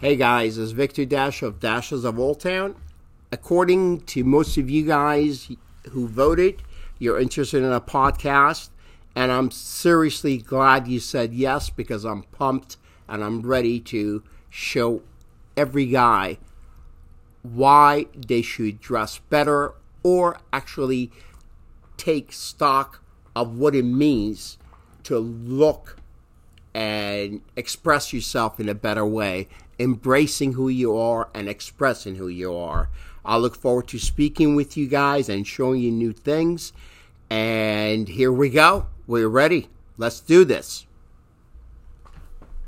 Hey guys, it's Victor Dash of Dashes of Old Town. According to most of you guys who voted, you're interested in a podcast, and I'm seriously glad you said yes because I'm pumped and I'm ready to show every guy why they should dress better or actually take stock of what it means to look and express yourself in a better way, embracing who you are and expressing who you are. I look forward to speaking with you guys and showing you new things. And here we go. We're ready. Let's do this.